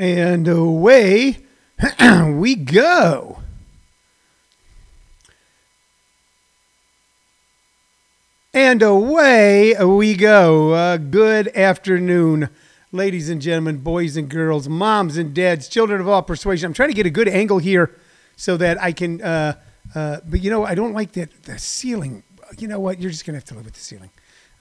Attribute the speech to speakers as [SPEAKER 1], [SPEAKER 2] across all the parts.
[SPEAKER 1] And away we go. And away we go. Uh, good afternoon, ladies and gentlemen, boys and girls, moms and dads, children of all persuasion. I'm trying to get a good angle here so that I can, uh, uh, but you know, I don't like that the ceiling. You know what? You're just to have to live with the ceiling.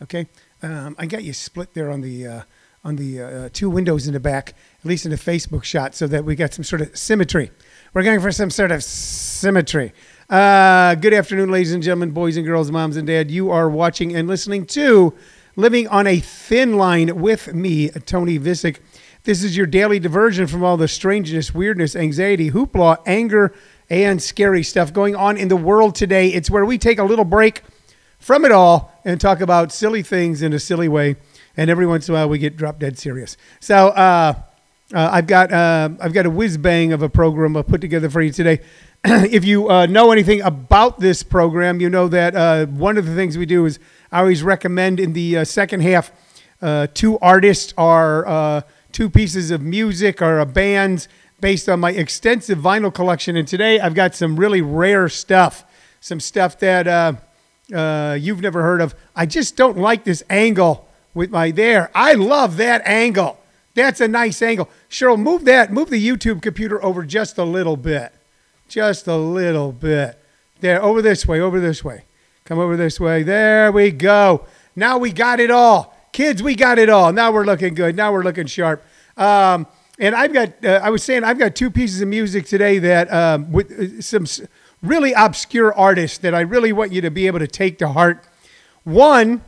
[SPEAKER 1] Okay? Um, I got you split there on the. Uh, on the uh, two windows in the back, at least in the Facebook shot, so that we got some sort of symmetry. We're going for some sort of symmetry. Uh, good afternoon, ladies and gentlemen, boys and girls, moms and dad. You are watching and listening to Living on a Thin Line with me, Tony Visick. This is your daily diversion from all the strangeness, weirdness, anxiety, hoopla, anger, and scary stuff going on in the world today. It's where we take a little break from it all and talk about silly things in a silly way and every once in a while we get drop dead serious. So uh, uh, I've got uh, I've got a whiz bang of a program I put together for you today. if you uh, know anything about this program, you know that uh, one of the things we do is I always recommend in the uh, second half two artists are two pieces of music or a bands based on my extensive vinyl collection. And today I've got some really rare stuff, some stuff that you've never heard of. I just don't like this angle with my there. I love that angle. That's a nice angle. Cheryl, move that, move the YouTube computer over just a little bit. Just a little bit. There, over this way, over this way. Come over this way. There we go. Now we got it all. Kids, we got it all. Now we're looking good. Now we're looking sharp. Um, and I've got, uh, I was saying, I've got two pieces of music today that, um, with uh, some really obscure artists that I really want you to be able to take to heart. One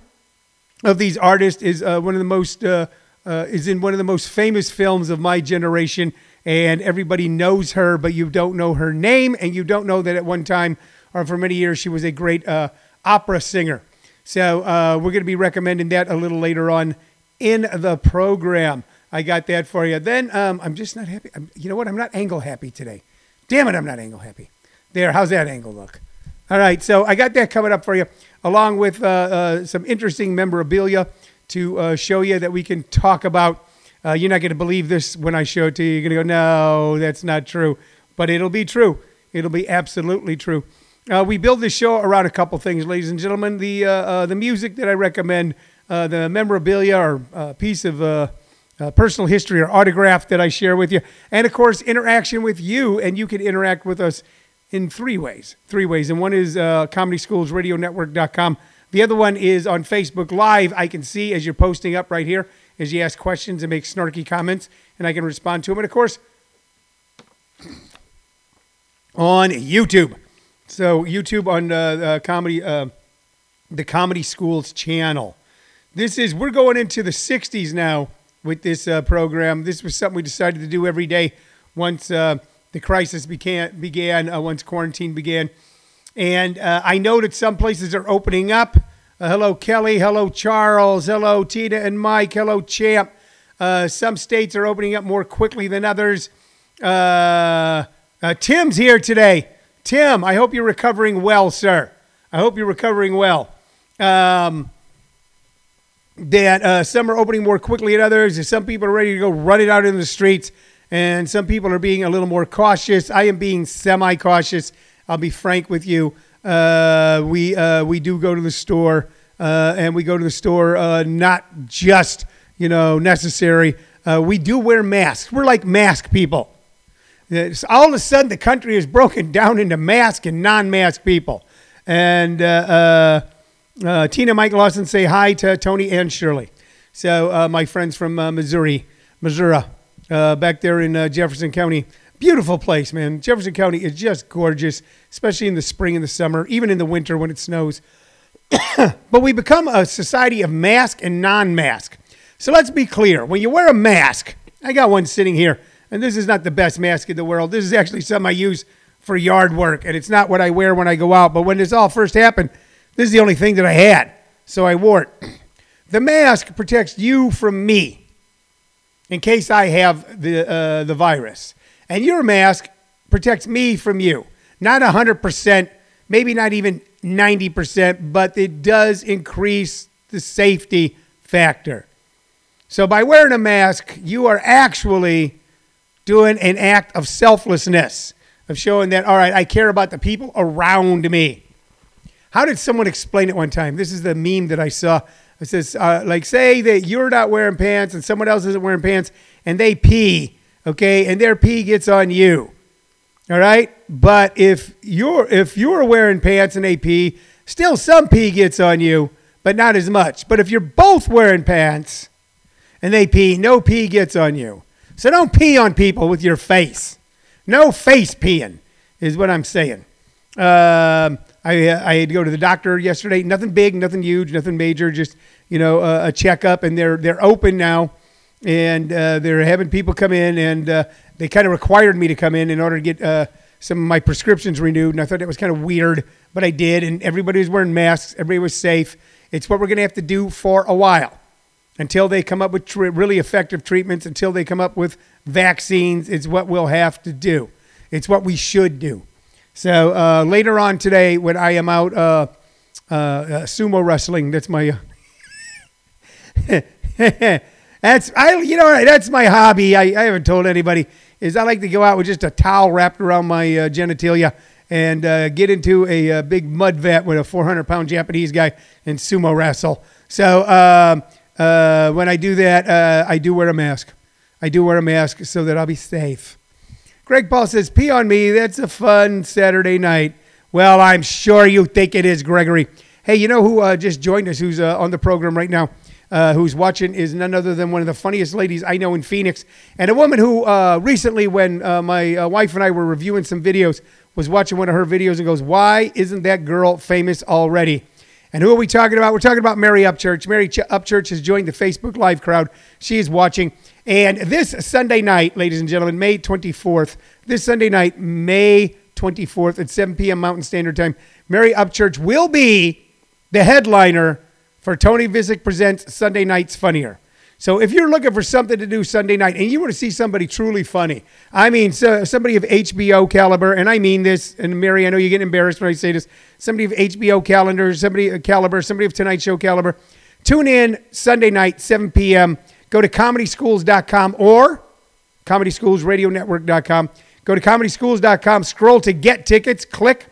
[SPEAKER 1] of these artists is uh, one of the most uh, uh, is in one of the most famous films of my generation, and everybody knows her, but you don't know her name, and you don't know that at one time or for many years she was a great uh, opera singer. So uh, we're going to be recommending that a little later on in the program. I got that for you. Then um, I'm just not happy. I'm, you know what? I'm not angle happy today. Damn it, I'm not angle happy. There, how's that angle look? All right, so I got that coming up for you along with uh, uh, some interesting memorabilia to uh, show you that we can talk about. you're not going to believe this when I show it to you. You're going to go, no, that's not true. But it'll be true. It'll be absolutely true. Uh, we build this show around a couple things, ladies and gentlemen. The uh, uh, the music that I recommend, the memorabilia or piece of personal history or autograph that I share with you, and of course interaction with you, and you can interact with us in three ways. Three ways. And one is uh, comedyschoolsradionetwork.com. The other one is on Facebook Live. I can see as you're posting up right here as you ask questions and make snarky comments, and I can respond to them. And of course, on YouTube. So YouTube on uh, uh, comedy, uh, the Comedy Schools channel. This is we're going into the 60s now with this uh, program. This was something we decided to do every day once uh, the crisis began, began uh, once quarantine began. And uh, I know that some places are opening up. Uh, hello, Kelly. Hello, Charles. Hello, Tina and Mike. Hello, Champ. Uh, some states are opening up more quickly than others. Uh, uh, Tim's here today. Tim, I hope you're recovering well, sir. I hope you're recovering well. Um, that some are opening more quickly than others. Some people are ready to go run it out in the streets and some people are being a little more cautious. I am being semi cautious. I'll be frank with you. Uh, we uh, we do go to the store, uh, and we go to the store uh, not just you know necessary. Uh, we do wear masks. We're like mask people. It's, all of a sudden, the country is broken down into mask and non-mask people. And uh, Tina, Mike Lawson, say hi to Tony and Shirley. So my friends from Missouri, Missouri uh, back there in uh, Jefferson County. Beautiful place, man. Jefferson County is just gorgeous, especially in the spring and the summer, even in the winter when it snows. but we become a society of mask and non mask. So let's be clear when you wear a mask, I got one sitting here, and this is not the best mask in the world. This is actually something I use for yard work, and it's not what I wear when I go out. But when this all first happened, this is the only thing that I had, so I wore it. The mask protects you from me in case I have the, uh, the virus. And your mask protects me from you. Not 100%, maybe not even 90%, but it does increase the safety factor. So by wearing a mask, you are actually doing an act of selflessness, of showing that, all right, I care about the people around me. How did someone explain it one time? This is the meme that I saw. It says, uh, like, say that you're not wearing pants and someone else isn't wearing pants and they pee, okay, and their pee gets on you. All right? But if you're if you're wearing pants and they pee, still some pee gets on you, but not as much. But if you're both wearing pants and they pee, no pee gets on you. So don't pee on people with your face. No face peeing is what I'm saying. Um, I, I had to go to the doctor yesterday. Nothing big, nothing huge, nothing major. Just you know uh, a checkup, and they're they're open now, and uh, they're having people come in, and uh, they kind of required me to come in in order to get uh, some of my prescriptions renewed. And I thought that was kind of weird, but I did, and everybody was wearing masks. Everybody was safe. It's what we're going to have to do for a while until they come up with tr- really effective treatments. Until they come up with vaccines, it's what we'll have to do. It's what we should do. So uh, later on today, when I am out uh, uh, uh sumo wrestling, that's my. that's I you know that's my hobby. I, I haven't told anybody. Is I like to go out with just a towel wrapped around my uh, genitalia and get into a, big mud vat with a 400 pound Japanese guy and sumo wrestle. So um, when I do that, I do wear a mask. I do wear a mask so that I'll be safe. Greg Paul says, Pee on me. That's a fun Saturday night. Well, I'm sure you think it is, Gregory. Hey, you know who uh, just joined us, who's uh, on the program right now, uh, who's watching, is none other than one of the funniest ladies I know in Phoenix. And a woman who uh, recently, when uh, my uh, wife and I were reviewing some videos, was watching one of her videos and goes, Why isn't that girl famous already? And who are we talking about? We're talking about Mary Upchurch. Mary Ch- Upchurch has joined the Facebook Live crowd. She is watching. And this Sunday night, ladies and gentlemen, May 24th, this Sunday night, May 24th at 7 p.m. Mountain Standard Time, Mary Upchurch will be the headliner for Tony Visick Presents Sunday Nights Funnier. So if you're looking for something to do Sunday night and you want to see somebody truly funny, I mean so, somebody of HBO caliber, and I mean this, and Mary, I know you get embarrassed when I say this, somebody of HBO calendar, somebody uh, caliber, somebody of Tonight Show caliber, tune in Sunday night, 7 p.m. Go to comedyschools.com or comedyschoolsradionetwork.com. Go to comedyschools.com, scroll to get tickets, click,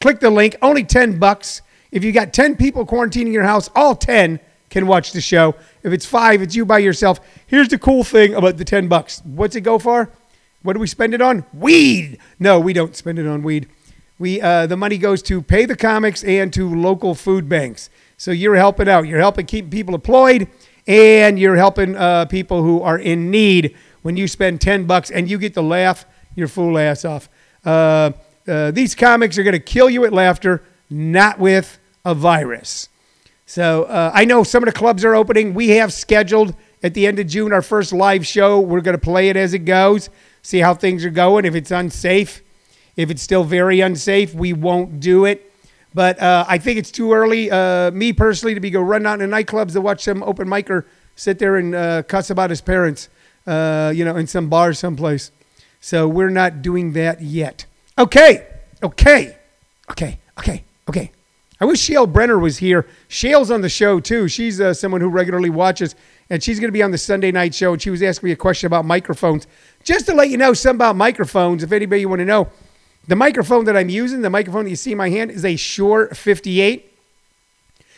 [SPEAKER 1] click the link. Only 10 bucks. If you got 10 people quarantining your house, all 10 can watch the show. If it's five, it's you by yourself. Here's the cool thing about the 10 bucks. What's it go for? What do we spend it on? Weed. No, we don't spend it on weed. We uh, the money goes to pay the comics and to local food banks. So you're helping out. You're helping keep people employed and you're helping uh, people who are in need when you spend 10 bucks and you get to laugh your fool ass off. Uh, uh, these comics are going to kill you with laughter, not with a virus. So uh, I know some of the clubs are opening. We have scheduled at the end of June our first live show. We're going to play it as it goes, see how things are going. If it's unsafe, if it's still very unsafe, we won't do it. But uh, I think it's too early, uh, me personally, to be go run out in nightclubs to watch some open micer sit there and uh, cuss about his parents, uh, you know, in some bar someplace. So we're not doing that yet. Okay, okay, okay, okay, okay. I wish Shale Brenner was here. Shale's on the show too. She's uh, someone who regularly watches, and she's going to be on the Sunday night show. And she was asking me a question about microphones. Just to let you know something about microphones, if anybody you want to know, the microphone that I'm using, the microphone that you see in my hand, is a Shure 58.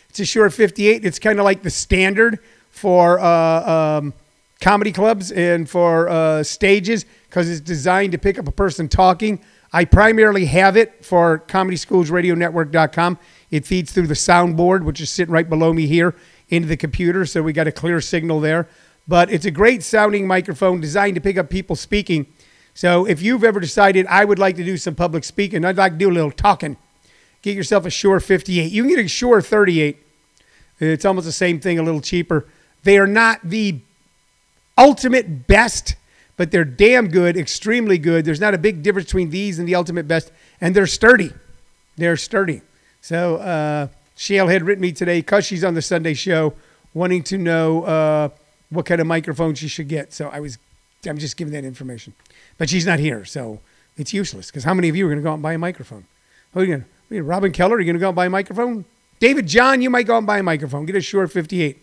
[SPEAKER 1] It's a Shure 58. It's kind of like the standard for uh, um, comedy clubs and for uh, stages because it's designed to pick up a person talking. I primarily have it for ComedySchoolsRadioNetwork.com. It feeds through the soundboard, which is sitting right below me here, into the computer, so we got a clear signal there. But it's a great sounding microphone designed to pick up people speaking so if you've ever decided I would like to do some public speaking, I'd like to do a little talking, get yourself a Shure 58. You can get a Shure 38. It's almost the same thing, a little cheaper. They are not the ultimate best, but they're damn good, extremely good. There's not a big difference between these and the ultimate best, and they're sturdy. They're sturdy. So uh, Shale had written me today because she's on the Sunday show, wanting to know uh, what kind of microphone she should get. So I was, I'm just giving that information. But she's not here, so it's useless. Because how many of you are going to go out and buy a microphone? Who are you going to? Robin Keller, are you going to go out and buy a microphone? David John, you might go out and buy a microphone. Get a Shure 58.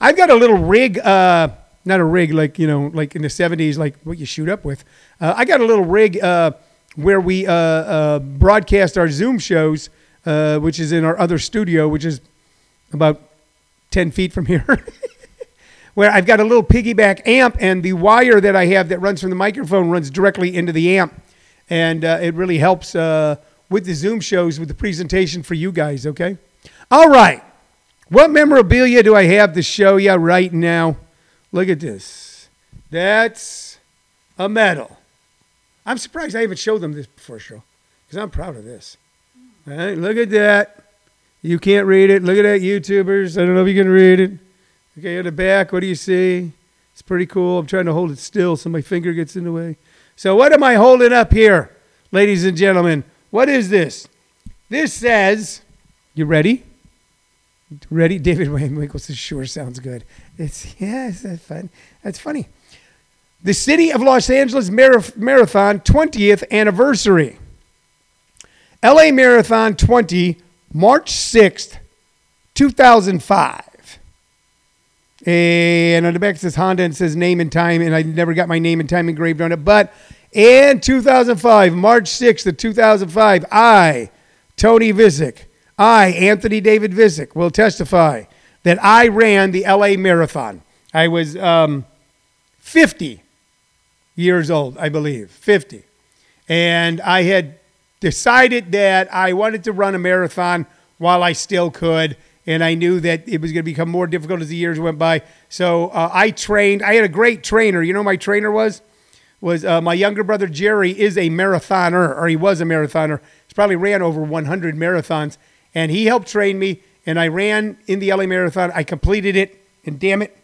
[SPEAKER 1] I've got a little rig uh, not a rig like you know, like in the '70s, like what you shoot up with. Uh, I got a little rig uh, where we uh, uh, broadcast our Zoom shows, uh, which is in our other studio, which is about ten feet from here. where I've got a little piggyback amp, and the wire that I have that runs from the microphone runs directly into the amp, and uh, it really helps uh, with the Zoom shows with the presentation for you guys. Okay, all right. What memorabilia do I have to show you right now? Look at this. That's a medal. I'm surprised I haven't showed them this before show because I'm proud of this. All right, look at that. You can't read it. Look at that, YouTubers. I don't know if you can read it. Okay, at the back, what do you see? It's pretty cool. I'm trying to hold it still so my finger gets in the way. So, what am I holding up here, ladies and gentlemen? What is this? This says, you ready? Ready? David Wayne Winkles says, sure sounds good. It's, yeah, it's that fun. That's funny. The City of Los Angeles Marathon 20th anniversary. LA Marathon 20, March 6th, 2005. And on the back it says Honda and says name and time, and I never got my name and time engraved on it. But in 2005, March 6th of 2005, I, Tony Visick, I, Anthony David Visick, will testify that I ran the LA Marathon. I was um, 50 years old, I believe, 50. And I had decided that I wanted to run a marathon while I still could and I knew that it was going to become more difficult as the years went by. So uh, I trained. I had a great trainer. You know, my trainer was was uh, my younger brother Jerry is a marathoner, or he was a marathoner. He's probably ran over 100 marathons, and he helped train me. And I ran in the LA Marathon. I completed it, and damn it,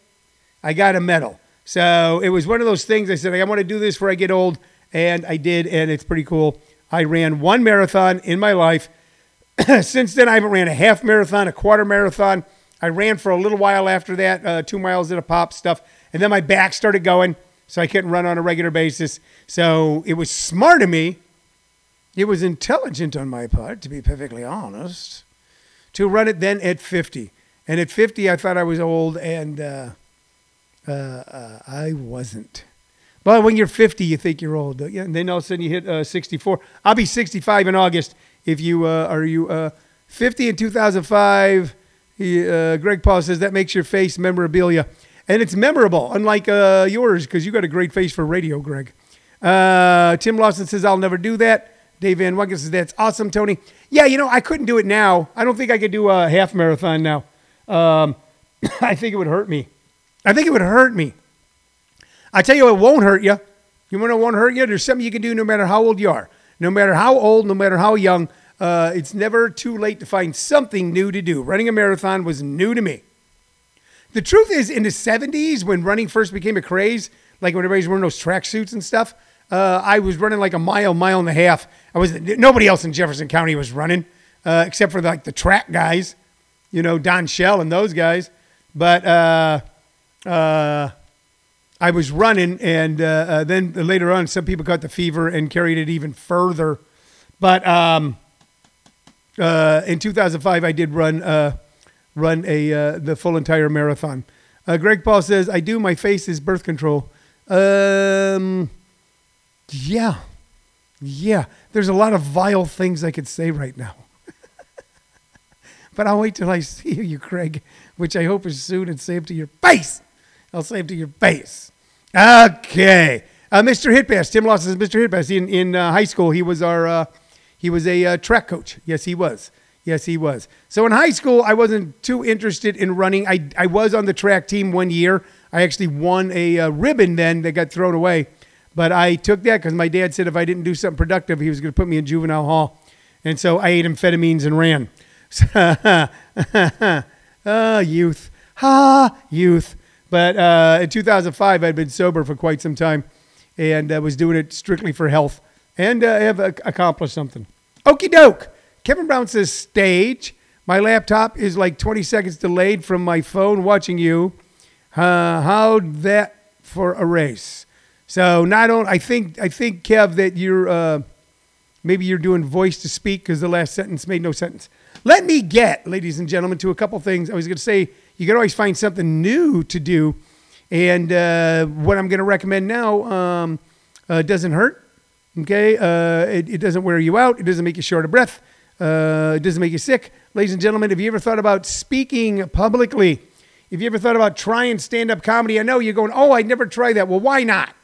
[SPEAKER 1] I got a medal. So it was one of those things. I said I want to do this before I get old, and I did, and it's pretty cool. I ran one marathon in my life Since then, I haven't ran a half marathon, a quarter marathon. I ran for a little while after that, uh, two miles at a pop stuff. And then my back started going, so I couldn't run on a regular basis. So it was smart of me. It was intelligent on my part, to be perfectly honest, to run it then at 50. And at 50, I thought I was old, and uh, uh, uh I wasn't. But when you're 50, you think you're old. And then all of a sudden you hit uh, 64. I'll be 65 in August if you uh, are you uh, 50 in 2005, he, uh, Greg Paul says that makes your face memorabilia, and it's memorable, unlike uh, yours because you got a great face for radio, Greg. Uh, Tim Lawson says I'll never do that. Dave Van Wagner says that's awesome, Tony. Yeah, you know I couldn't do it now. I don't think I could do a half marathon now. Um, I think it would hurt me. I think it would hurt me. I tell you, it won't hurt you. You want to won't hurt you? There's something you can do no matter how old you are. No matter how old, no matter how young, uh, it's never too late to find something new to do. Running a marathon was new to me. The truth is, in the 70s, when running first became a craze, like when everybody's wearing those track suits and stuff, uh, I was running like a mile, mile and a half. I was nobody else in Jefferson County was running, uh, except for like the track guys, you know, Don Shell and those guys. But uh, uh I was running, and uh, uh, then later on, some people got the fever and carried it even further. But um, uh, in 2005, I did run uh, run a uh, the full entire marathon. Uh, Greg Paul says, "I do. My face is birth control." Um, yeah, yeah. There's a lot of vile things I could say right now, but I'll wait till I see you, Craig, which I hope is soon, and say it to your face. I'll say it to your face. Okay. Uh, Mr. Hitbass, Tim Lawson is Mr. Hitbass. In, in uh, high school, he was our, uh, he was a uh, track coach. Yes, he was. Yes, he was. So in high school, I wasn't too interested in running. I, I was on the track team one year. I actually won a uh, ribbon then that got thrown away. But I took that because my dad said if I didn't do something productive, he was going to put me in juvenile hall. And so I ate amphetamines and ran. ah, youth. Ha, youth. But uh, in 2005, I'd been sober for quite some time and uh, was doing it strictly for health and uh, have accomplished something. Okie doke. Kevin Brown says, stage. My laptop is like 20 seconds delayed from my phone watching you. Uh, how'd that for a race? So not only I think I think Kev that you're uh, maybe you're doing voice to speak because the last sentence made no sense. Let me get, ladies and gentlemen, to a couple things. I was going to say you can always find something new to do And uh, what I'm going to recommend now um, uh, doesn't hurt. Okay, uh, it, it, doesn't wear you out. It doesn't make you short of breath. Uh, it doesn't make you sick. Ladies and gentlemen, have you ever thought about speaking publicly? Have you ever thought about trying stand up comedy, I know you're going, oh, I'd never try that. Well, why not?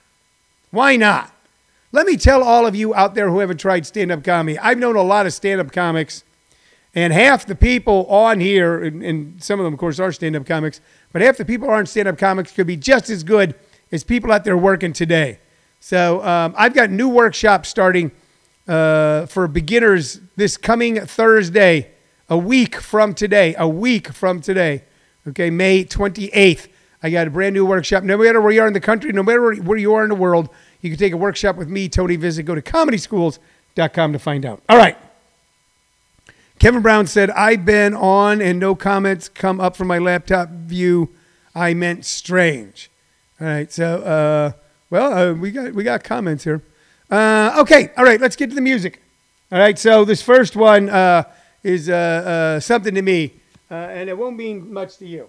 [SPEAKER 1] Why not? Let me tell all of you out there who haven't tried stand up comedy. I've known a lot of stand up comics, and half the people on here, and, and some of them, of course, are stand up comics, but half the people aren't stand up comics could be just as good as people out there working today. So um, I've got new workshops starting uh, for beginners this coming Thursday, a week from today, a week from today. Okay, May 28th. I got a brand new workshop. No matter where you are in the country, no matter where you are in the world, you can take a workshop with me, Tony Visick. Go to comedyschools.com to find out. All right. Kevin Brown said, I've been on and no comments come up from my laptop view. I meant strange. All right. So, uh, well, uh, we got we got comments here. Uh, okay, all right, let's get to the music. All right, so this first one uh, is uh, uh, something to me, and it won't mean much to you.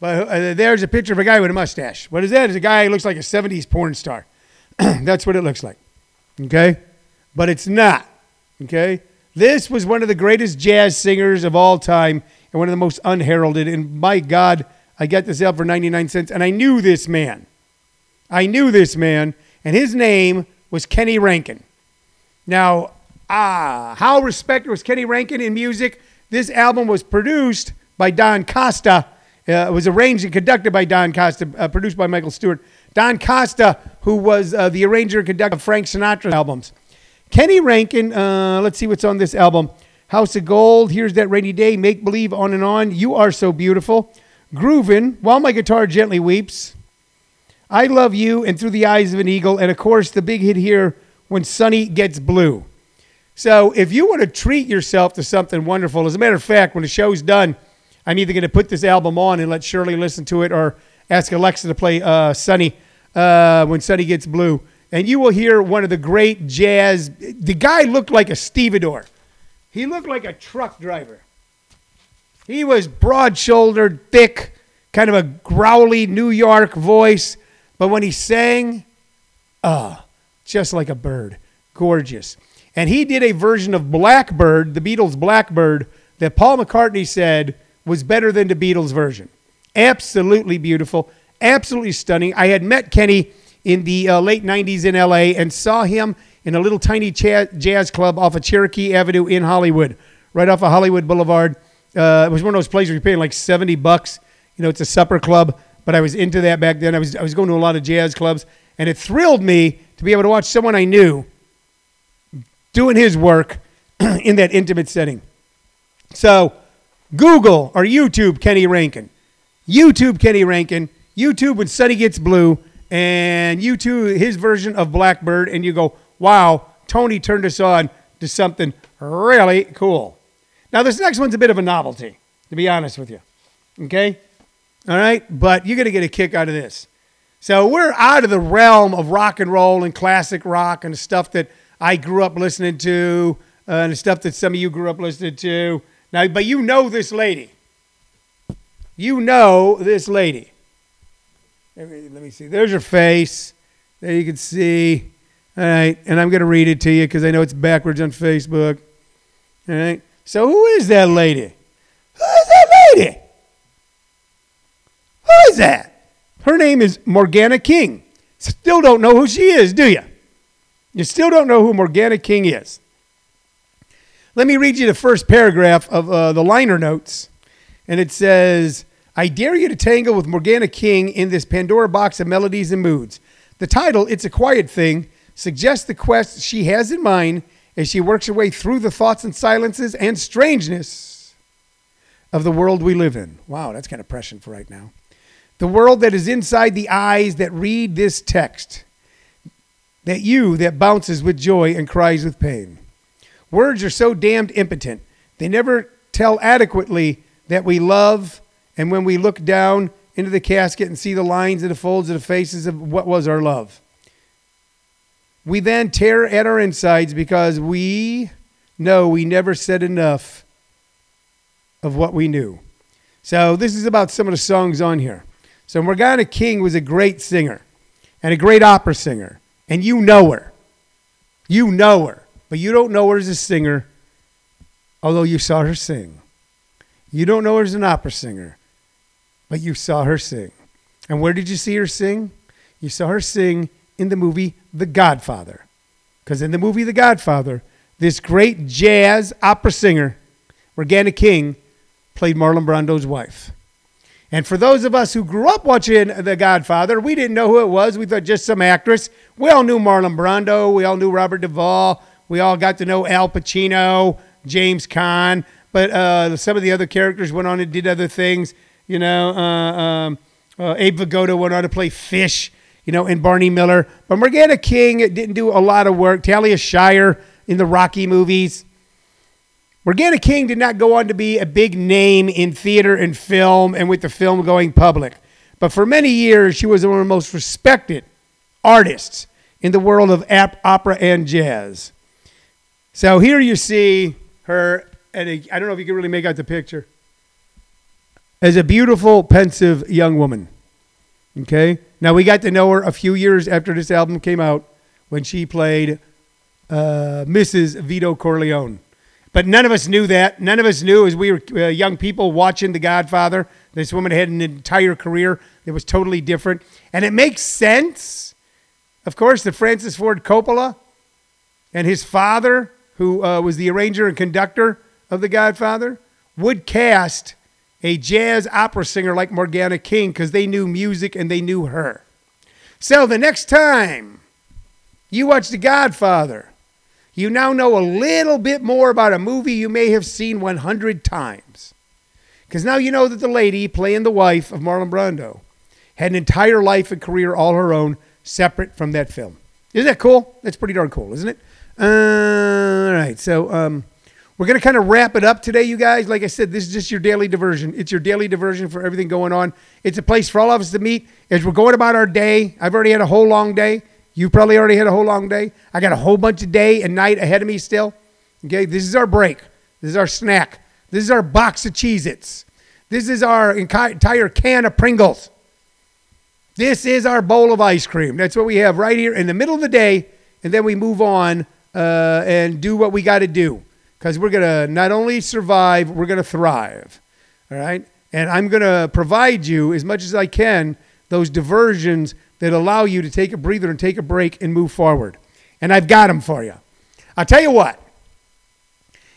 [SPEAKER 1] But there's a picture of a guy with a mustache. What is that? It's a guy who looks like a 70s porn star. That's what it looks like. Okay? But it's not. Okay? This was one of the greatest jazz singers of all time and one of the most unheralded. And my God, I got this out for 99 cents, and I knew this man. I knew this man, and his name was Kenny Rankin. Now, ah, how respected was Kenny Rankin in music? This album was produced by Don Costa. Uh, it was arranged and conducted by Don Costa, uh, produced by Michael Stewart. Don Costa, who was uh, the arranger and conductor of Frank Sinatra albums. Kenny Rankin, uh, let's see what's on this album. House of Gold, Here's That Rainy Day, Make Believe, On and On, You Are So Beautiful, Groovin', While My Guitar Gently Weeps, I Love You, and Through the Eyes of an Eagle, and of course, the big hit here, When Sunny Gets Blue. So, if you want to treat yourself to something wonderful, as a matter of fact, when the show's done, I'm either going to put this album on and let Shirley listen to it or ask Alexa to play uh, Sunny uh, when Sunny Gets Blue. And you will hear one of the great jazz. The guy looked like a stevedore. He looked like a truck driver. He was broad shouldered, thick, kind of a growly New York voice. But when he sang, ah, uh, just like a bird, gorgeous. And he did a version of Blackbird, the Beatles' Blackbird, that Paul McCartney said was better than the Beatles version. Absolutely beautiful, absolutely stunning. I had met Kenny in the uh, late 90s in LA and saw him in a little tiny jazz club off of Cherokee Avenue in Hollywood, right off of Hollywood Boulevard. Uh, it was one of those places where you're paying like 70 bucks. You know, it's a supper club but I was into that back then. I was, I was going to a lot of jazz clubs, and it thrilled me to be able to watch someone I knew doing his work in that intimate setting. So, Google or YouTube Kenny Rankin. YouTube Kenny Rankin. YouTube when Sunny Gets Blue, and YouTube his version of Blackbird, and you go, wow, Tony turned us on to something really cool. Now, this next one's a bit of a novelty, to be honest with you. Okay? All right. But you're going to get a kick out of this. So we're out of the realm of rock and roll and classic rock and stuff that I grew up listening to uh, and stuff that some of you grew up listening to. Now, but you know this lady. You know this lady. Let me, see. There's your face. There you can see. All right. And I'm going to read it to you because I know it's backwards on Facebook. All right. So who is that lady? Who is that lady? Who is that? Her name is Morgana King. Still don't know who she is, do you? You still don't know who Morgana King is. Let me read you the first paragraph of uh, the liner notes. And it says, I dare you to tangle with Morgana King in this Pandora box of melodies and moods. The title, It's a Quiet Thing, suggests the quest she has in mind as she works her way through the thoughts and silences and strangeness of the world we live in. Wow, that's kind of prescient for right now the world that is inside the eyes that read this text, that you that bounces with joy and cries with pain. Words are so damned impotent. They never tell adequately that we love, and when we look down into the casket and see the lines and the folds of the faces of what was our love. We then tear at our insides because we know we never said enough of what we knew. So, this is about some of the songs on here. So Morgana King was a great singer and a great opera singer, and you know her. You know her, but you don't know her as a singer, although you saw her sing. You don't know her as an opera singer, but you saw her sing. And where did you see her sing? You saw her sing in the movie The Godfather. Because in the movie The Godfather, this great jazz opera singer, Morgana King, played Marlon Brando's wife. And for those of us who grew up watching The Godfather, we didn't know who it was. We thought just some actress. We all knew Marlon Brando. We all knew Robert Duvall. We all got to know Al Pacino, James Caan. But uh, some of the other characters went on and did other things. You know, uh, um, uh, Abe Vigoda went on to play Fish, you know, and Barney Miller. But Morgana King didn't do a lot of work. Talia Shire in the Rocky movies. Morgana King did not go on to be a big name in theater and film and with the film going public. But for many years, she was one of the most respected artists in the world of ap- opera and jazz. So here you see her, and I don't know if you can really make out the picture, as a beautiful, pensive young woman. Okay? Now, we got to know her a few years after this album came out when she played uh, Mrs. Vito Corleone. But none of us knew that. None of us knew as we were uh, young people watching The Godfather. This woman had an entire career that was totally different. And it makes sense, of course, that Francis Ford Coppola and his father, who uh, was the arranger and conductor of The Godfather, would cast a jazz opera singer like Morgana King because they knew music and they knew her. So the next time you watch The Godfather, you now know a little bit more about a movie you may have seen 100 times. Because now you know that the lady playing the wife of Marlon Brando had an entire life and career all her own, separate from that film. Isn't that cool? That's pretty darn cool, isn't it? Uh, all right, so um, we're going to kind of wrap it up today, you guys. Like I said, this is just your daily diversion. It's your daily diversion for everything going on. It's a place for all of us to meet as we're going about our day. I've already had a whole long day. You probably already had a whole long day. I got a whole bunch of day and night ahead of me still. Okay, this is our break. This is our snack. This is our box of Cheez Its. This is our entire can of Pringles. This is our bowl of ice cream. That's what we have right here in the middle of the day. And then we move on uh, and do what we got to do because we're going to not only survive, we're going to thrive. All right. And I'm going to provide you as much as I can those diversions that allow you to take a breather and take a break and move forward. And I've got them for you. I'll tell you what.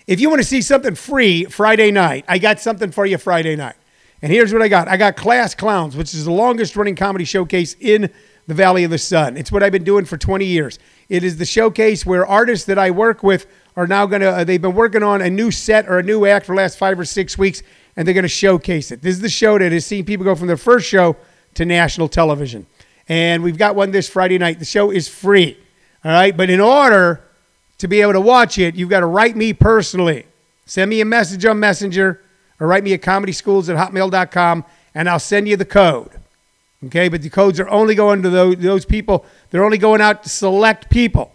[SPEAKER 1] If you want to see something free Friday night, I got something for you Friday night. And here's what I got. I got Class Clowns, which is the longest running comedy showcase in the Valley of the Sun. It's what I've been doing for 20 years. It is the showcase where artists that I work with are now going to, uh, they've been working on a new set or a new act for the last five or six weeks, and they're going to showcase it. This is the show that has seen people go from their first show to national television and we've got one this Friday night. The show is free, all right? But in order to be able to watch it, you've got to write me personally. Send me a message on Messenger or write me at comedyschools at hotmail.com, and I'll send you the code. Okay, but the codes are only going to those, those people. They're only going out to select people.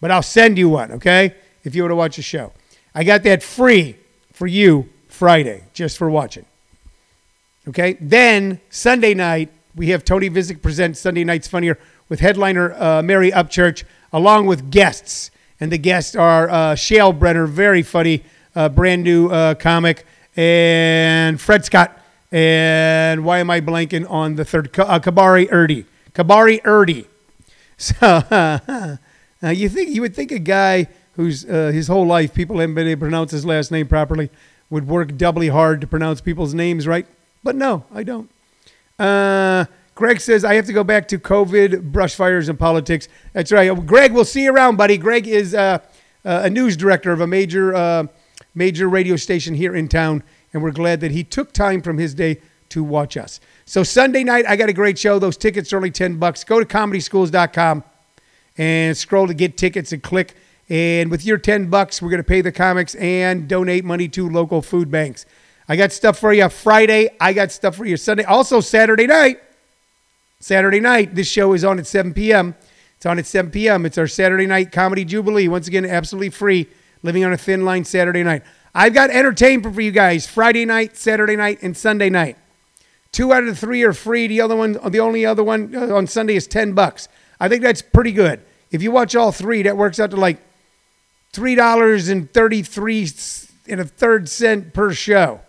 [SPEAKER 1] But I'll send you one, okay, if you were to watch a show. I got that free for you Friday, just for watching. Okay, then Sunday night, we have Tony Visick present Sunday Nights Funnier with headliner uh, Mary Upchurch, along with guests. And the guests are uh, Shale Brenner, very funny, uh, brand new uh, comic, and Fred Scott. And why am I blanking on the third? Uh, Kabari Erdy. Kabari Erdy. So uh, you think you would think a guy who's uh, his whole life people haven't been able to pronounce his last name properly would work doubly hard to pronounce people's names right, but no, I don't. Uh, Greg says, I have to go back to COVID, brush fires, and politics. That's right. Greg, we'll see you around, buddy. Greg is uh, uh, a news director of a major, uh, major radio station here in town, and we're glad that he took time from his day to watch us. So Sunday night, I got a great show. Those tickets are only 10 bucks. Go to comedyschools.com and scroll to get tickets and click. And with your 10 bucks, we're going to pay the comics and donate money to local food banks. I got stuff for you Friday. I got stuff for you Sunday. Also, Saturday night. Saturday night, this show is on at 7 p.m. It's on at 7 p.m. It's our Saturday night comedy jubilee. Once again, absolutely free. Living on a thin line Saturday night. I've got entertainment for you guys Friday night, Saturday night, and Sunday night. Two out of the three are free. The other one, the only other one uh, on Sunday is 10 bucks. I think that's pretty good. If you watch all three, that works out to like $3.33 and a third cent per show.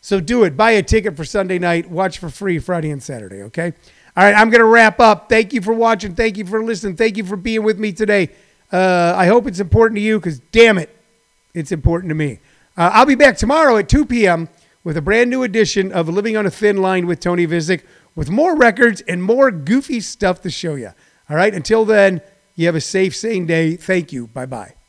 [SPEAKER 1] So do it. Buy a ticket for Sunday night. Watch for free Friday and Saturday, okay? All right, I'm to wrap up. Thank you for watching. Thank you for listening. Thank you for being with me today. Uh, I hope it's important to you because, damn it, it's important to me. Uh, I'll be back tomorrow at 2 p.m. with a brand new edition of Living on a Thin Line with Tony Visick with more records and more goofy stuff to show you. All right, until then, you have a safe, sane day. Thank you. Bye bye.